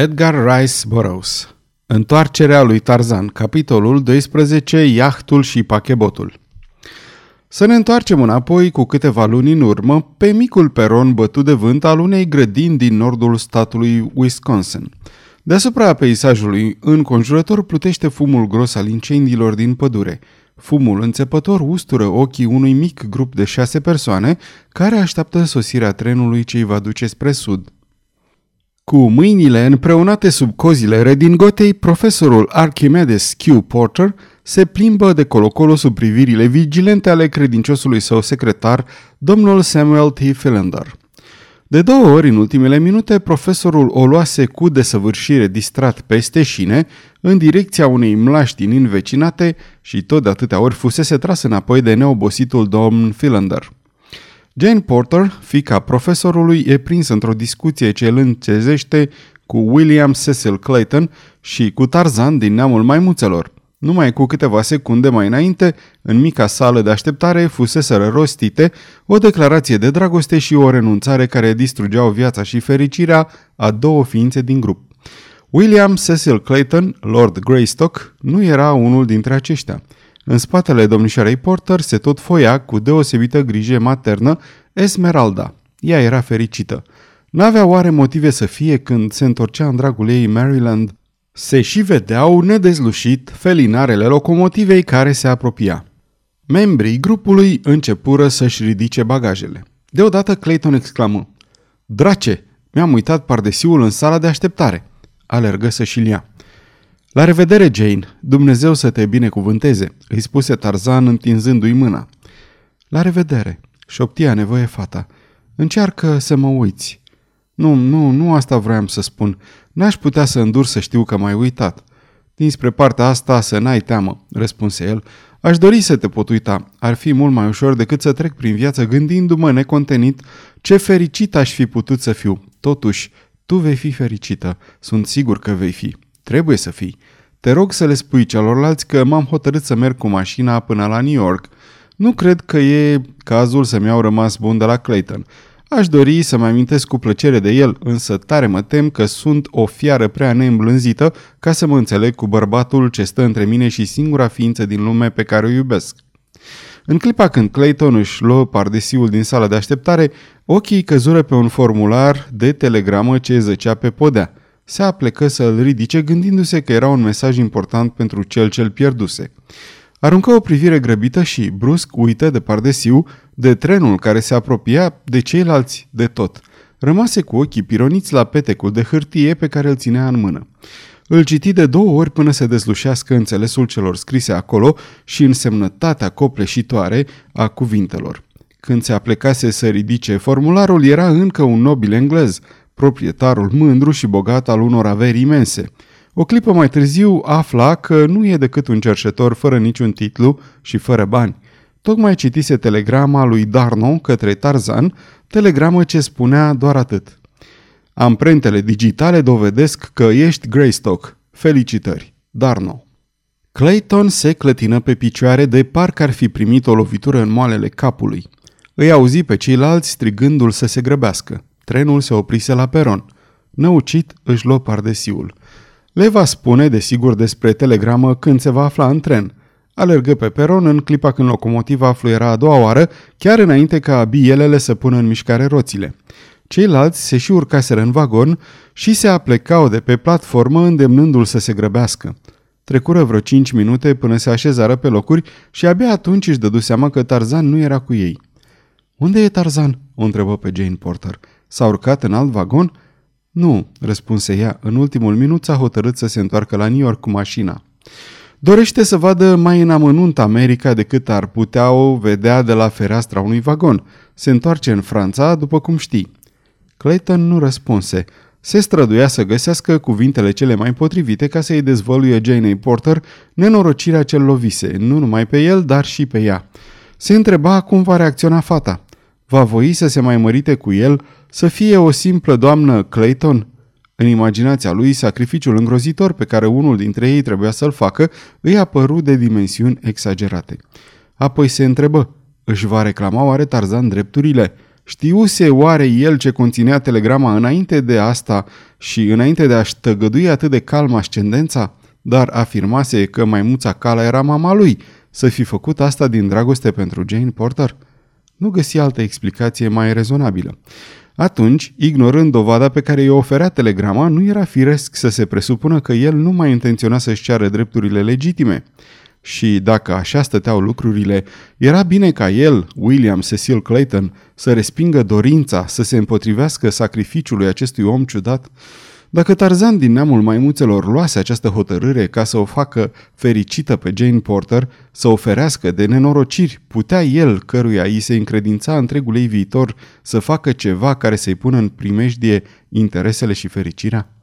Edgar Rice Burroughs Întoarcerea lui Tarzan, capitolul 12, Iahtul și pachebotul. Să ne întoarcem înapoi cu câteva luni în urmă pe micul peron bătut de vânt al unei grădini din nordul statului Wisconsin. Deasupra peisajului înconjurător plutește fumul gros al incendiilor din pădure. Fumul înțepător ustură ochii unui mic grup de șase persoane care așteaptă sosirea trenului ce îi va duce spre sud. Cu mâinile împreunate sub cozile redingotei, profesorul Archimedes Q. Porter se plimbă de colo-colo sub privirile vigilente ale credinciosului său secretar, domnul Samuel T. Philander. De două ori în ultimele minute, profesorul o luase cu desăvârșire distrat peste șine, în direcția unei mlaștini învecinate și tot de atâtea ori fusese tras înapoi de neobositul domn Philander. Jane Porter, fica profesorului, e prinsă într-o discuție ce îl încezește cu William Cecil Clayton și cu Tarzan din neamul maimuțelor. Numai cu câteva secunde mai înainte, în mica sală de așteptare, fuseseră rostite o declarație de dragoste și o renunțare care distrugeau viața și fericirea a două ființe din grup. William Cecil Clayton, Lord Greystock, nu era unul dintre aceștia – în spatele domnișoarei Porter se tot foia cu deosebită grijă maternă Esmeralda. Ea era fericită. N-avea oare motive să fie când se întorcea în dragul ei Maryland? Se și vedeau nedezlușit felinarele locomotivei care se apropia. Membrii grupului începură să-și ridice bagajele. Deodată Clayton exclamă, Drace, mi-am uitat pardesiul în sala de așteptare. Alergă să-și ia. La revedere, Jane! Dumnezeu să te binecuvânteze!" îi spuse Tarzan întinzându-i mâna. La revedere!" șoptia nevoie fata. Încearcă să mă uiți." Nu, nu, nu asta vroiam să spun. N-aș putea să îndur să știu că m-ai uitat." Dinspre partea asta să n-ai teamă," răspunse el. Aș dori să te pot uita. Ar fi mult mai ușor decât să trec prin viață gândindu-mă necontenit ce fericit aș fi putut să fiu. Totuși, tu vei fi fericită. Sunt sigur că vei fi. Trebuie să fii. Te rog să le spui celorlalți că m-am hotărât să merg cu mașina până la New York. Nu cred că e cazul să-mi iau rămas bun de la Clayton. Aș dori să mai amintesc cu plăcere de el, însă tare mă tem că sunt o fiară prea neîmblânzită ca să mă înțeleg cu bărbatul ce stă între mine și singura ființă din lume pe care o iubesc. În clipa când Clayton își luă pardesiul din sala de așteptare, ochii căzură pe un formular de telegramă ce zăcea pe podea se aplecă să îl ridice gândindu-se că era un mesaj important pentru cel ce-l pierduse. Aruncă o privire grăbită și, brusc, uită de pardesiu, de trenul care se apropia, de ceilalți, de tot. Rămase cu ochii pironiți la petecul de hârtie pe care îl ținea în mână. Îl citi de două ori până se dezlușească înțelesul celor scrise acolo și însemnătatea copleșitoare a cuvintelor. Când se aplecase să ridice formularul, era încă un nobil englez, proprietarul mândru și bogat al unor averi imense. O clipă mai târziu afla că nu e decât un cerșetor fără niciun titlu și fără bani. Tocmai citise telegrama lui Darno către Tarzan, telegramă ce spunea doar atât. Amprentele digitale dovedesc că ești Greystock. Felicitări. Darno. Clayton se clătină pe picioare de parcă ar fi primit o lovitură în moalele capului. Îi auzi pe ceilalți strigându-l să se grăbească. Trenul se oprise la peron. Năucit își luă pardesiul. Le va spune, desigur, despre telegramă când se va afla în tren. Alergă pe peron în clipa când locomotiva fluiera a doua oară, chiar înainte ca bielele să pună în mișcare roțile. Ceilalți se și urcaseră în vagon și se aplecau de pe platformă îndemnându-l să se grăbească. Trecură vreo cinci minute până se așezară pe locuri și abia atunci își dădu seama că Tarzan nu era cu ei. Unde e Tarzan?" o întrebă pe Jane Porter. S-a urcat în alt vagon? Nu, răspunse ea. În ultimul minut s-a hotărât să se întoarcă la New York cu mașina. Dorește să vadă mai în amănunt America decât ar putea o vedea de la fereastra unui vagon. Se întoarce în Franța, după cum știi. Clayton nu răspunse. Se străduia să găsească cuvintele cele mai potrivite ca să-i dezvăluie Jane Porter nenorocirea ce lovise, nu numai pe el, dar și pe ea. Se întreba cum va reacționa fata. Va voi să se mai mărite cu el să fie o simplă doamnă Clayton? În imaginația lui, sacrificiul îngrozitor pe care unul dintre ei trebuia să-l facă îi apăru de dimensiuni exagerate. Apoi se întrebă, își va reclama oare Tarzan drepturile? Știuse oare el ce conținea telegrama înainte de asta și înainte de a-și tăgădui atât de calm ascendența? Dar afirmase că maimuța Cala era mama lui. Să fi făcut asta din dragoste pentru Jane Porter? Nu găsi altă explicație mai rezonabilă. Atunci, ignorând dovada pe care i-o oferea telegrama, nu era firesc să se presupună că el nu mai intenționa să-și ceară drepturile legitime. Și dacă așa stăteau lucrurile, era bine ca el, William Cecil Clayton, să respingă dorința să se împotrivească sacrificiului acestui om ciudat? Dacă Tarzan din neamul maimuțelor luase această hotărâre ca să o facă fericită pe Jane Porter, să oferească de nenorociri, putea el, căruia îi se încredința întregul ei viitor, să facă ceva care să-i pună în primejdie interesele și fericirea?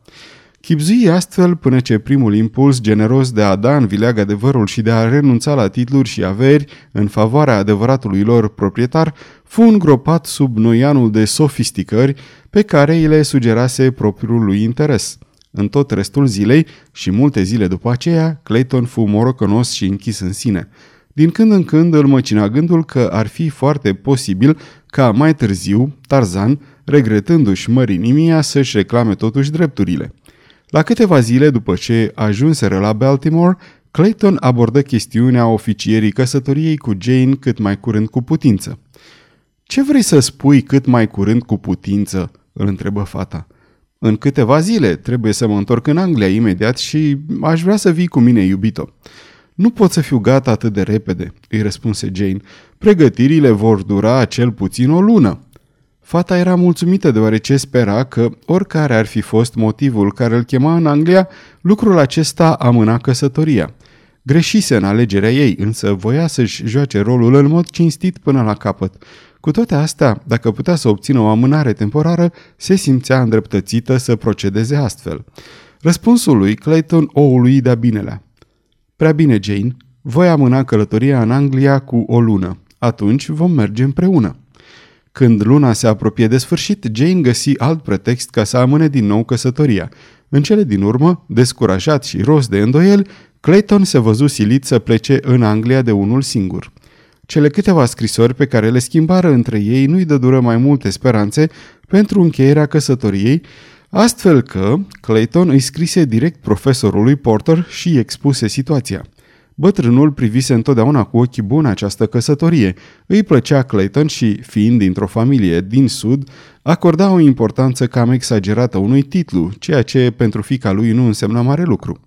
Chipzui astfel până ce primul impuls generos de a da în vileag adevărul și de a renunța la titluri și averi în favoarea adevăratului lor proprietar fu îngropat sub noianul de sofisticări pe care îi le sugerase propriul lui interes. În tot restul zilei și multe zile după aceea, Clayton fu morocănos și închis în sine. Din când în când îl măcina gândul că ar fi foarte posibil ca mai târziu Tarzan, regretându-și mărinimia, să-și reclame totuși drepturile. La câteva zile după ce ajunseră la Baltimore, Clayton abordă chestiunea oficierii căsătoriei cu Jane cât mai curând cu putință. Ce vrei să spui cât mai curând cu putință?" îl întrebă fata. În câteva zile trebuie să mă întorc în Anglia imediat și aș vrea să vii cu mine, iubito." Nu pot să fiu gata atât de repede," îi răspunse Jane. Pregătirile vor dura cel puțin o lună." Fata era mulțumită deoarece spera că, oricare ar fi fost motivul care îl chema în Anglia, lucrul acesta amâna căsătoria. Greșise în alegerea ei, însă voia să-și joace rolul în mod cinstit până la capăt. Cu toate astea, dacă putea să obțină o amânare temporară, se simțea îndreptățită să procedeze astfel. Răspunsul lui Clayton o ului de-a binelea. Prea bine, Jane, voi amâna călătoria în Anglia cu o lună. Atunci vom merge împreună. Când luna se apropie de sfârșit, Jane găsi alt pretext ca să amâne din nou căsătoria. În cele din urmă, descurajat și rost de îndoiel, Clayton se văzu silit să plece în Anglia de unul singur. Cele câteva scrisori pe care le schimbară între ei nu-i dădură mai multe speranțe pentru încheierea căsătoriei, astfel că Clayton îi scrise direct profesorului Porter și îi expuse situația. Bătrânul privise întotdeauna cu ochii buni această căsătorie. Îi plăcea Clayton și, fiind dintr-o familie din sud, acorda o importanță cam exagerată unui titlu, ceea ce pentru fica lui nu însemna mare lucru.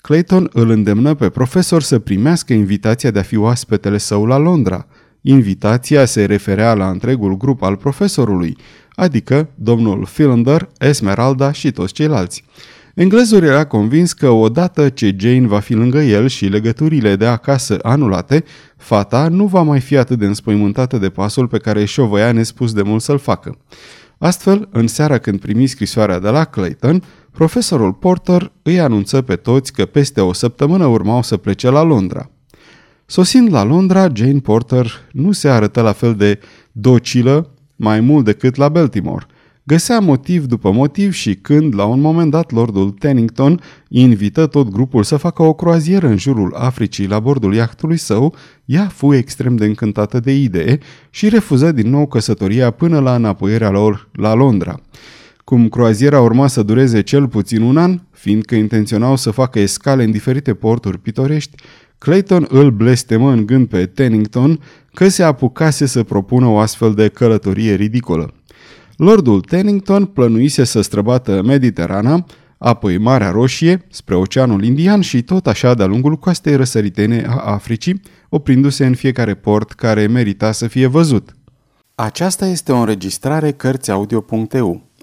Clayton îl îndemnă pe profesor să primească invitația de a fi oaspetele său la Londra. Invitația se referea la întregul grup al profesorului, adică domnul Philander, Esmeralda și toți ceilalți. Englezul era convins că odată ce Jane va fi lângă el și legăturile de acasă anulate, fata nu va mai fi atât de înspăimântată de pasul pe care și-o voia nespus de mult să-l facă. Astfel, în seara când primi scrisoarea de la Clayton, profesorul Porter îi anunță pe toți că peste o săptămână urmau să plece la Londra. Sosind la Londra, Jane Porter nu se arătă la fel de docilă mai mult decât la Baltimore – Găsea motiv după motiv și când, la un moment dat, lordul Tennington invită tot grupul să facă o croazieră în jurul Africii la bordul iahtului său, ea fu extrem de încântată de idee și refuză din nou căsătoria până la înapoierea lor la Londra. Cum croaziera urma să dureze cel puțin un an, fiindcă intenționau să facă escale în diferite porturi pitorești, Clayton îl blestemă în gând pe Tennington că se apucase să propună o astfel de călătorie ridicolă. Lordul Tennington plănuise să străbată Mediterana, apoi Marea Roșie, spre Oceanul Indian și tot așa de-a lungul coastei răsăritene a Africii, oprindu-se în fiecare port care merita să fie văzut. Aceasta este o înregistrare Cărțiaudio.eu.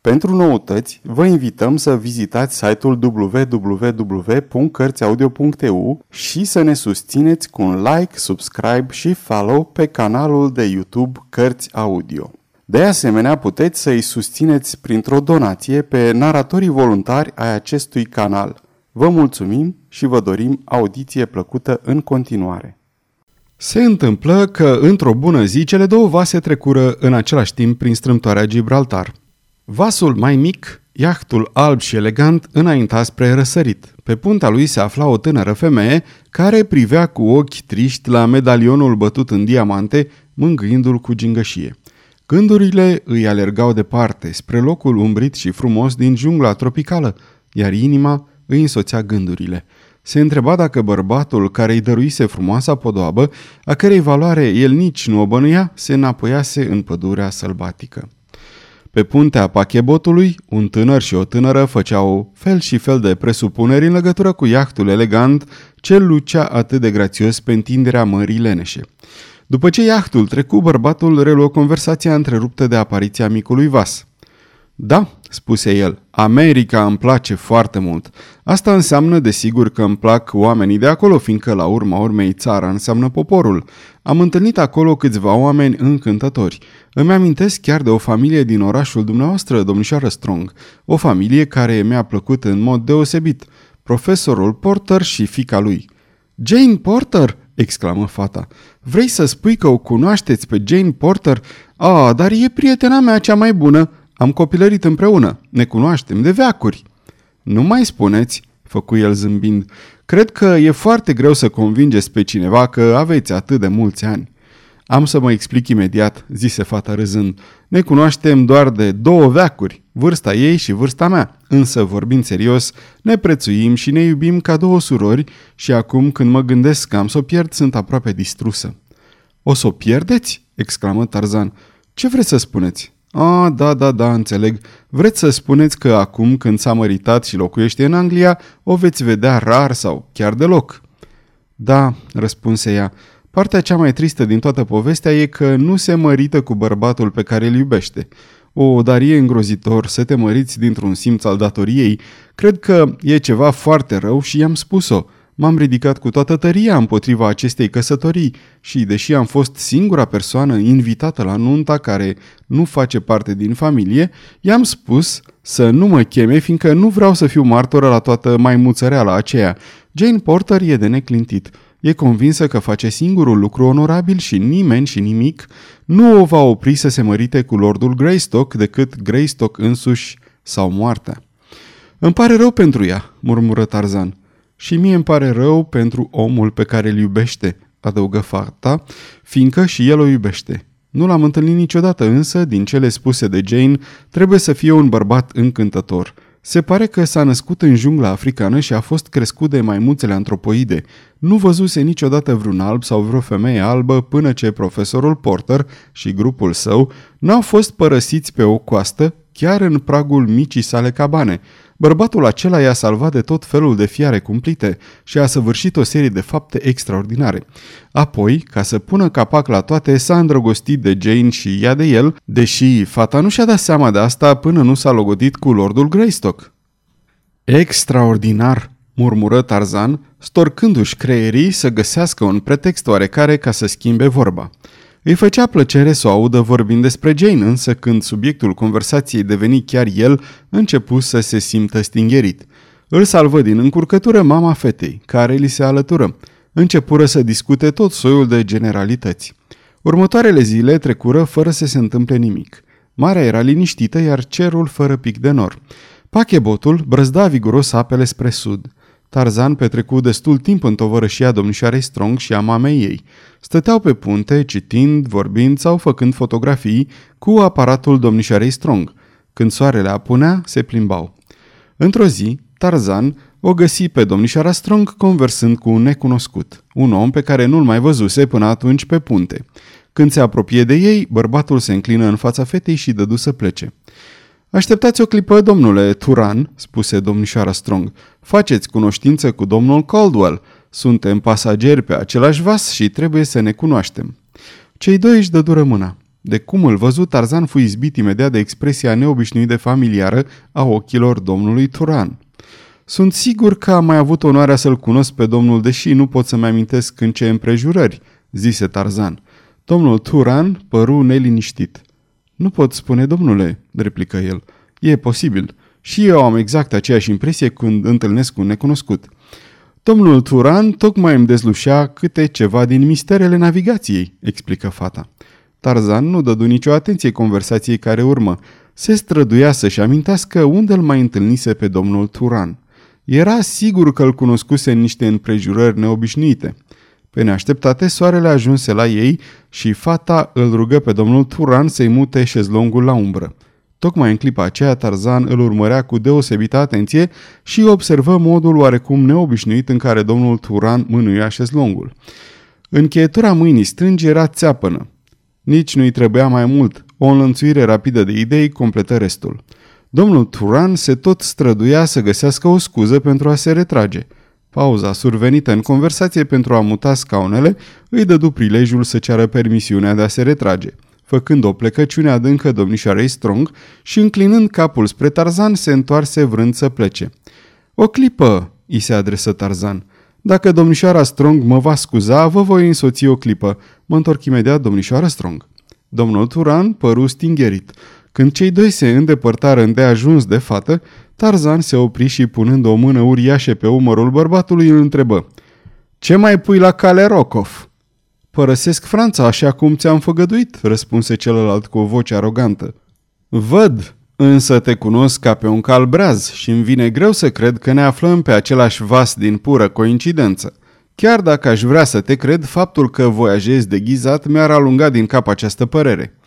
Pentru noutăți, vă invităm să vizitați site-ul www.cărțiaudio.eu și să ne susțineți cu un like, subscribe și follow pe canalul de YouTube Cărți Audio. De asemenea, puteți să îi susțineți printr-o donație pe naratorii voluntari ai acestui canal. Vă mulțumim și vă dorim audiție plăcută în continuare. Se întâmplă că, într-o bună zi, cele două vase trecură în același timp prin strâmtoarea Gibraltar. Vasul mai mic, iahtul alb și elegant, înainta spre răsărit. Pe punta lui se afla o tânără femeie care privea cu ochi triști la medalionul bătut în diamante, mângâindu-l cu gingășie. Gândurile îi alergau departe, spre locul umbrit și frumos din jungla tropicală, iar inima îi însoțea gândurile. Se întreba dacă bărbatul care îi dăruise frumoasa podoabă, a cărei valoare el nici nu o bănuia, se înapoiase în pădurea sălbatică. Pe puntea pachebotului, un tânăr și o tânără făceau fel și fel de presupuneri în legătură cu iahtul elegant ce lucea atât de grațios pe întinderea mării leneșe. După ce iahtul trecu, bărbatul reluă conversația întreruptă de apariția micului vas. Da, spuse el, America îmi place foarte mult. Asta înseamnă, desigur, că îmi plac oamenii de acolo, fiindcă la urma urmei țara înseamnă poporul. Am întâlnit acolo câțiva oameni încântători. Îmi amintesc chiar de o familie din orașul dumneavoastră, domnișoară Strong. O familie care mi-a plăcut în mod deosebit. Profesorul Porter și fica lui. Jane Porter? exclamă fata. Vrei să spui că o cunoașteți pe Jane Porter? Ah, dar e prietena mea cea mai bună. Am copilărit împreună. Ne cunoaștem de veacuri. Nu mai spuneți, făcu el zâmbind. Cred că e foarte greu să convingeți pe cineva că aveți atât de mulți ani. Am să mă explic imediat, zise fata râzând. Ne cunoaștem doar de două veacuri, vârsta ei și vârsta mea. Însă, vorbind serios, ne prețuim și ne iubim ca două surori și acum când mă gândesc că am să o pierd, sunt aproape distrusă. O să o pierdeți? exclamă Tarzan. Ce vreți să spuneți? A, da, da, da, înțeleg. Vreți să spuneți că acum când s-a măritat și locuiește în Anglia, o veți vedea rar sau chiar deloc? Da, răspunse ea. Partea cea mai tristă din toată povestea e că nu se mărită cu bărbatul pe care îl iubește. O, dar e îngrozitor să te măriți dintr-un simț al datoriei. Cred că e ceva foarte rău și i-am spus-o. M-am ridicat cu toată tăria împotriva acestei căsătorii și, deși am fost singura persoană invitată la nunta care nu face parte din familie, i-am spus să nu mă cheme, fiindcă nu vreau să fiu martoră la toată maimuțăreala aceea. Jane Porter e de neclintit. E convinsă că face singurul lucru onorabil și nimeni și nimic nu o va opri să se mărite cu Lordul Greystock decât Greystock însuși sau moartea. Îmi pare rău pentru ea, murmură Tarzan. Și mie îmi pare rău pentru omul pe care îl iubește, adăugă fata, fiindcă și el o iubește. Nu l-am întâlnit niciodată, însă, din cele spuse de Jane, trebuie să fie un bărbat încântător. Se pare că s-a născut în jungla africană și a fost crescut de maimuțele antropoide. Nu văzuse niciodată vreun alb sau vreo femeie albă până ce profesorul Porter și grupul său n-au fost părăsiți pe o coastă chiar în pragul micii sale cabane. Bărbatul acela i-a salvat de tot felul de fiare cumplite și a săvârșit o serie de fapte extraordinare. Apoi, ca să pună capac la toate, s-a îndrăgostit de Jane și ea de el, deși fata nu și-a dat seama de asta până nu s-a logodit cu Lordul Greystock. Extraordinar, murmură Tarzan, storcându-și creierii să găsească un pretext oarecare ca să schimbe vorba. Îi făcea plăcere să o audă vorbind despre Jane, însă când subiectul conversației deveni chiar el, începu să se simtă stingherit. Îl salvă din încurcătură mama fetei, care li se alătură. Începură să discute tot soiul de generalități. Următoarele zile trecură fără să se întâmple nimic. Marea era liniștită, iar cerul fără pic de nor. Pachebotul brăzda viguros apele spre sud. Tarzan petrecu destul timp în tovărășia domnișoarei Strong și a mamei ei. Stăteau pe punte, citind, vorbind sau făcând fotografii cu aparatul domnișoarei Strong. Când soarele apunea, se plimbau. Într-o zi, Tarzan o găsi pe domnișoara Strong conversând cu un necunoscut, un om pe care nu-l mai văzuse până atunci pe punte. Când se apropie de ei, bărbatul se înclină în fața fetei și dădu să plece. Așteptați o clipă, domnule Turan, spuse domnișoara Strong. Faceți cunoștință cu domnul Caldwell. Suntem pasageri pe același vas și trebuie să ne cunoaștem. Cei doi își dădură mâna. De cum îl văzut, Tarzan fu izbit imediat de expresia neobișnuit de familiară a ochilor domnului Turan. Sunt sigur că am mai avut onoarea să-l cunosc pe domnul, deși nu pot să-mi amintesc în ce împrejurări, zise Tarzan. Domnul Turan păru neliniștit. Nu pot spune, domnule, replică el. E posibil. Și eu am exact aceeași impresie când întâlnesc un necunoscut. Domnul Turan tocmai îmi dezlușea câte ceva din misterele navigației, explică fata. Tarzan nu dădu nicio atenție conversației care urmă. Se străduia să-și amintească unde îl mai întâlnise pe domnul Turan. Era sigur că îl cunoscuse în niște împrejurări neobișnuite. Pe neașteptate, soarele ajunse la ei și fata îl rugă pe domnul Turan să-i mute șezlongul la umbră. Tocmai în clipa aceea, Tarzan îl urmărea cu deosebită atenție și observă modul oarecum neobișnuit în care domnul Turan mânuia șezlongul. Încheietura mâinii strângi era țeapănă. Nici nu-i trebuia mai mult. O înlănțuire rapidă de idei completă restul. Domnul Turan se tot străduia să găsească o scuză pentru a se retrage. Pauza survenită în conversație pentru a muta scaunele îi dădu prilejul să ceară permisiunea de a se retrage. Făcând o plecăciune adâncă domnișoarei Strong și înclinând capul spre Tarzan, se întoarse vrând să plece. O clipă, îi se adresă Tarzan. Dacă domnișoara Strong mă va scuza, vă voi însoți o clipă. Mă întorc imediat, domnișoara Strong. Domnul Turan păru stingerit. Când cei doi se îndepărtară îndeajuns de fată, Tarzan se opri și punând o mână uriașă pe umărul bărbatului îl întrebă. Ce mai pui la cale Rokov?" Părăsesc Franța așa cum ți-am făgăduit," răspunse celălalt cu o voce arogantă. Văd, însă te cunosc ca pe un cal breaz și îmi vine greu să cred că ne aflăm pe același vas din pură coincidență. Chiar dacă aș vrea să te cred, faptul că voiajezi deghizat mi-ar alunga din cap această părere.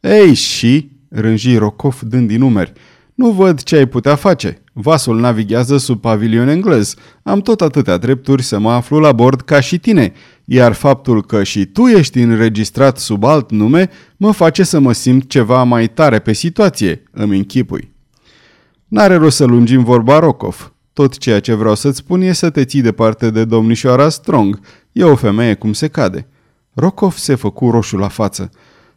Ei, și, rânji Rocov dând din numeri, nu văd ce ai putea face. Vasul navighează sub pavilion englez. Am tot atâtea drepturi să mă aflu la bord ca și tine, iar faptul că și tu ești înregistrat sub alt nume mă face să mă simt ceva mai tare pe situație, îmi închipui. N-are rost să lungim vorba Rokov. Tot ceea ce vreau să-ți spun e să te ții departe de domnișoara Strong. E o femeie cum se cade. Rokov se făcu roșu la față.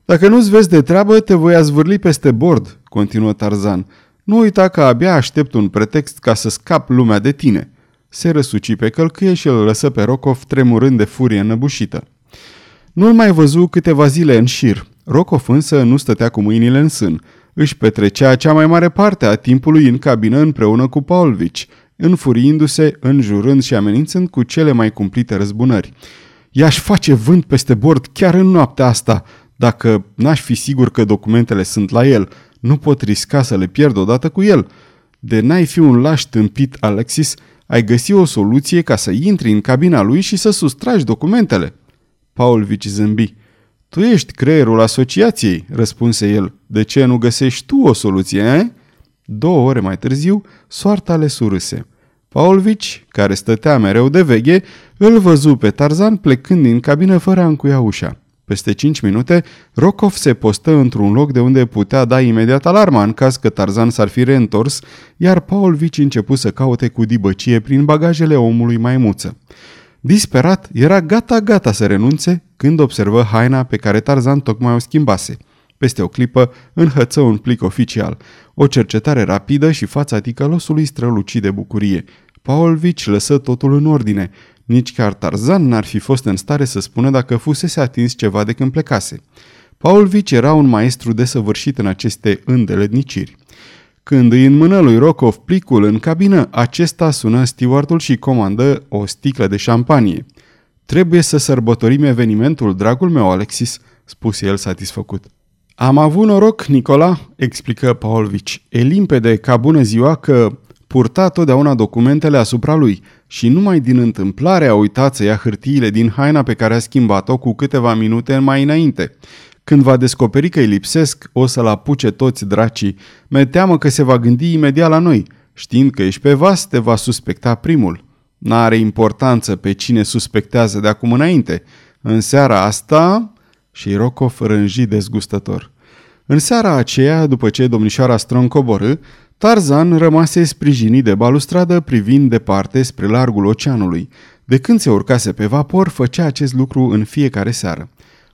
Dacă nu-ți vezi de treabă, te voi azvârli peste bord, continuă Tarzan. Nu uita că abia aștept un pretext ca să scap lumea de tine. Se răsuci pe călcâie și îl lăsă pe Rokov tremurând de furie înăbușită. Nu-l mai văzu câteva zile în șir. Rokov însă nu stătea cu mâinile în sân. Își petrecea cea mai mare parte a timpului în cabină împreună cu Paulvici, înfuriindu-se, înjurând și amenințând cu cele mai cumplite răzbunări. I-aș face vânt peste bord chiar în noaptea asta, dacă n-aș fi sigur că documentele sunt la el. Nu pot risca să le pierd odată cu el. De n-ai fi un laș tâmpit, Alexis, ai găsi o soluție ca să intri în cabina lui și să sustragi documentele. Paul Vici zâmbi. Tu ești creierul asociației, răspunse el. De ce nu găsești tu o soluție, eh? Două ore mai târziu, soarta le surâse. Paulvici, care stătea mereu de veghe, îl văzu pe Tarzan plecând din cabină fără a încuia ușa. Peste cinci minute, Rokov se postă într-un loc de unde putea da imediat alarma în caz că Tarzan s-ar fi reîntors, iar Paul Vici începu să caute cu dibăcie prin bagajele omului maimuță. Disperat, era gata-gata să renunțe când observă haina pe care Tarzan tocmai o schimbase. Peste o clipă, înhăță un plic oficial. O cercetare rapidă și fața ticălosului străluci de bucurie. Paul Vici lăsă totul în ordine. Nici chiar Tarzan n-ar fi fost în stare să spună dacă fusese atins ceva de când plecase. Paul Vici era un maestru desăvârșit în aceste îndeletniciri. Când îi înmână lui Rokov plicul în cabină, acesta sună stewardul și comandă o sticlă de șampanie. Trebuie să sărbătorim evenimentul, dragul meu, Alexis, spuse el satisfăcut. Am avut noroc, Nicola, explică Paulvici. E limpede ca bună ziua că purta totdeauna documentele asupra lui și numai din întâmplare a uitat să ia hârtiile din haina pe care a schimbat-o cu câteva minute mai înainte. Când va descoperi că îi lipsesc, o să-l apuce toți dracii. Me teamă că se va gândi imediat la noi. Știind că ești pe vas, te va suspecta primul. N-are importanță pe cine suspectează de acum înainte. În seara asta... Și Rokov rânji dezgustător. În seara aceea, după ce domnișoara Strong coborâ, Tarzan rămase sprijinit de balustradă privind departe spre largul oceanului. De când se urcase pe vapor, făcea acest lucru în fiecare seară.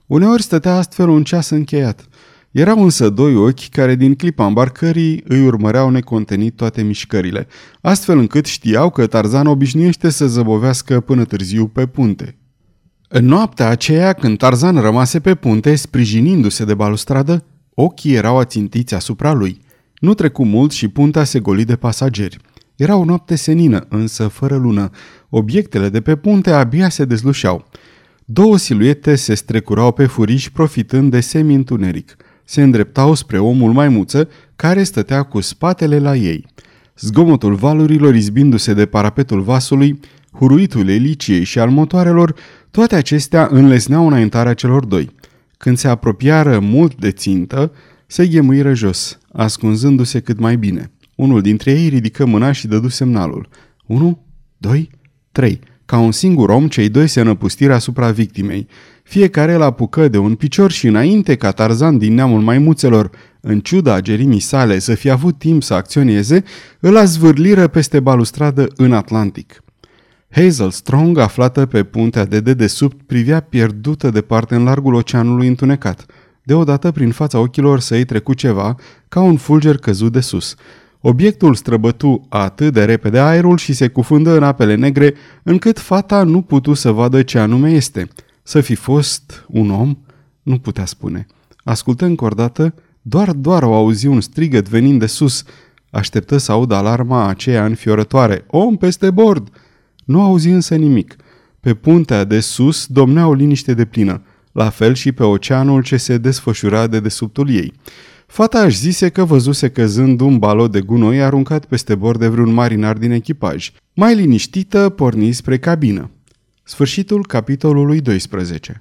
Uneori stătea astfel un ceas încheiat. Erau însă doi ochi care din clipa îmbarcării îi urmăreau necontenit toate mișcările, astfel încât știau că Tarzan obișnuiește să zăbovească până târziu pe punte. În noaptea aceea, când Tarzan rămase pe punte, sprijinindu-se de balustradă, ochii erau ațintiți asupra lui – Nu trecu mult și puntea se goli de pasageri. Era o noapte senină, însă fără lună. Obiectele de pe punte abia se dezlușeau. Două siluete se strecurau pe furiș profitând de semi-întuneric. Se îndreptau spre omul maimuță care stătea cu spatele la ei. Zgomotul valurilor izbindu-se de parapetul vasului, huruitul eliciei și al motoarelor, toate acestea înlesneau înaintarea celor doi. Când se apropiară mult de țintă, se ghemuiră jos, ascunzându-se cât mai bine. Unul dintre ei ridică mâna și dădu semnalul. Unu, doi, trei. Ca un singur om, cei doi se năpustiră asupra victimei. Fiecare îl apucă de un picior și înainte ca Tarzan din neamul maimuțelor, în ciuda gerimii sale să fie avut timp să acționeze, îl azvârliră peste balustradă în Atlantic. Hazel Strong, aflată pe puntea de dedesubt, privea pierdută departe în largul oceanului întunecat. Deodată, prin fața ochilor săi trecu ceva, ca un fulger căzut de sus. Obiectul străbătu atât de repede aerul și se cufundă în apele negre, încât fata nu putu să vadă ce anume este. Să fi fost un om? Nu putea spune. Ascultă încă o dată, doar, doar o auzi un strigăt venind de sus. Așteptă să audă alarma aceea înfiorătoare. Om peste bord! Nu auzi însă nimic. Pe puntea de sus domnea o liniște de plină, la fel și pe oceanul ce se desfășura de desubtul ei. Fataș își zise că văzuse căzând un balot de gunoi aruncat peste bord de vreun marinar din echipaj. Mai liniștită, porni spre cabină. Sfârșitul capitolului 12